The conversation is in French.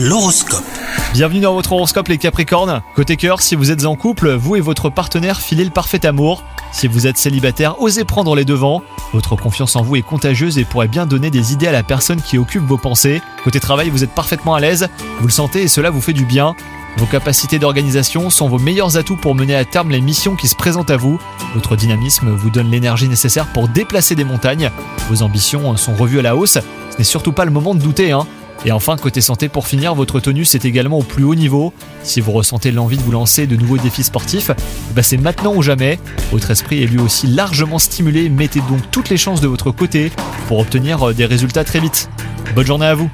L'horoscope. Bienvenue dans votre horoscope les Capricornes. Côté cœur, si vous êtes en couple, vous et votre partenaire filez le parfait amour. Si vous êtes célibataire, osez prendre les devants. Votre confiance en vous est contagieuse et pourrait bien donner des idées à la personne qui occupe vos pensées. Côté travail, vous êtes parfaitement à l'aise, vous le sentez et cela vous fait du bien. Vos capacités d'organisation sont vos meilleurs atouts pour mener à terme les missions qui se présentent à vous. Votre dynamisme vous donne l'énergie nécessaire pour déplacer des montagnes. Vos ambitions sont revues à la hausse. Ce n'est surtout pas le moment de douter, hein. Et enfin, côté santé, pour finir, votre tenue c'est également au plus haut niveau. Si vous ressentez l'envie de vous lancer de nouveaux défis sportifs, bah c'est maintenant ou jamais. Votre esprit est lui aussi largement stimulé, mettez donc toutes les chances de votre côté pour obtenir euh, des résultats très vite. Bonne journée à vous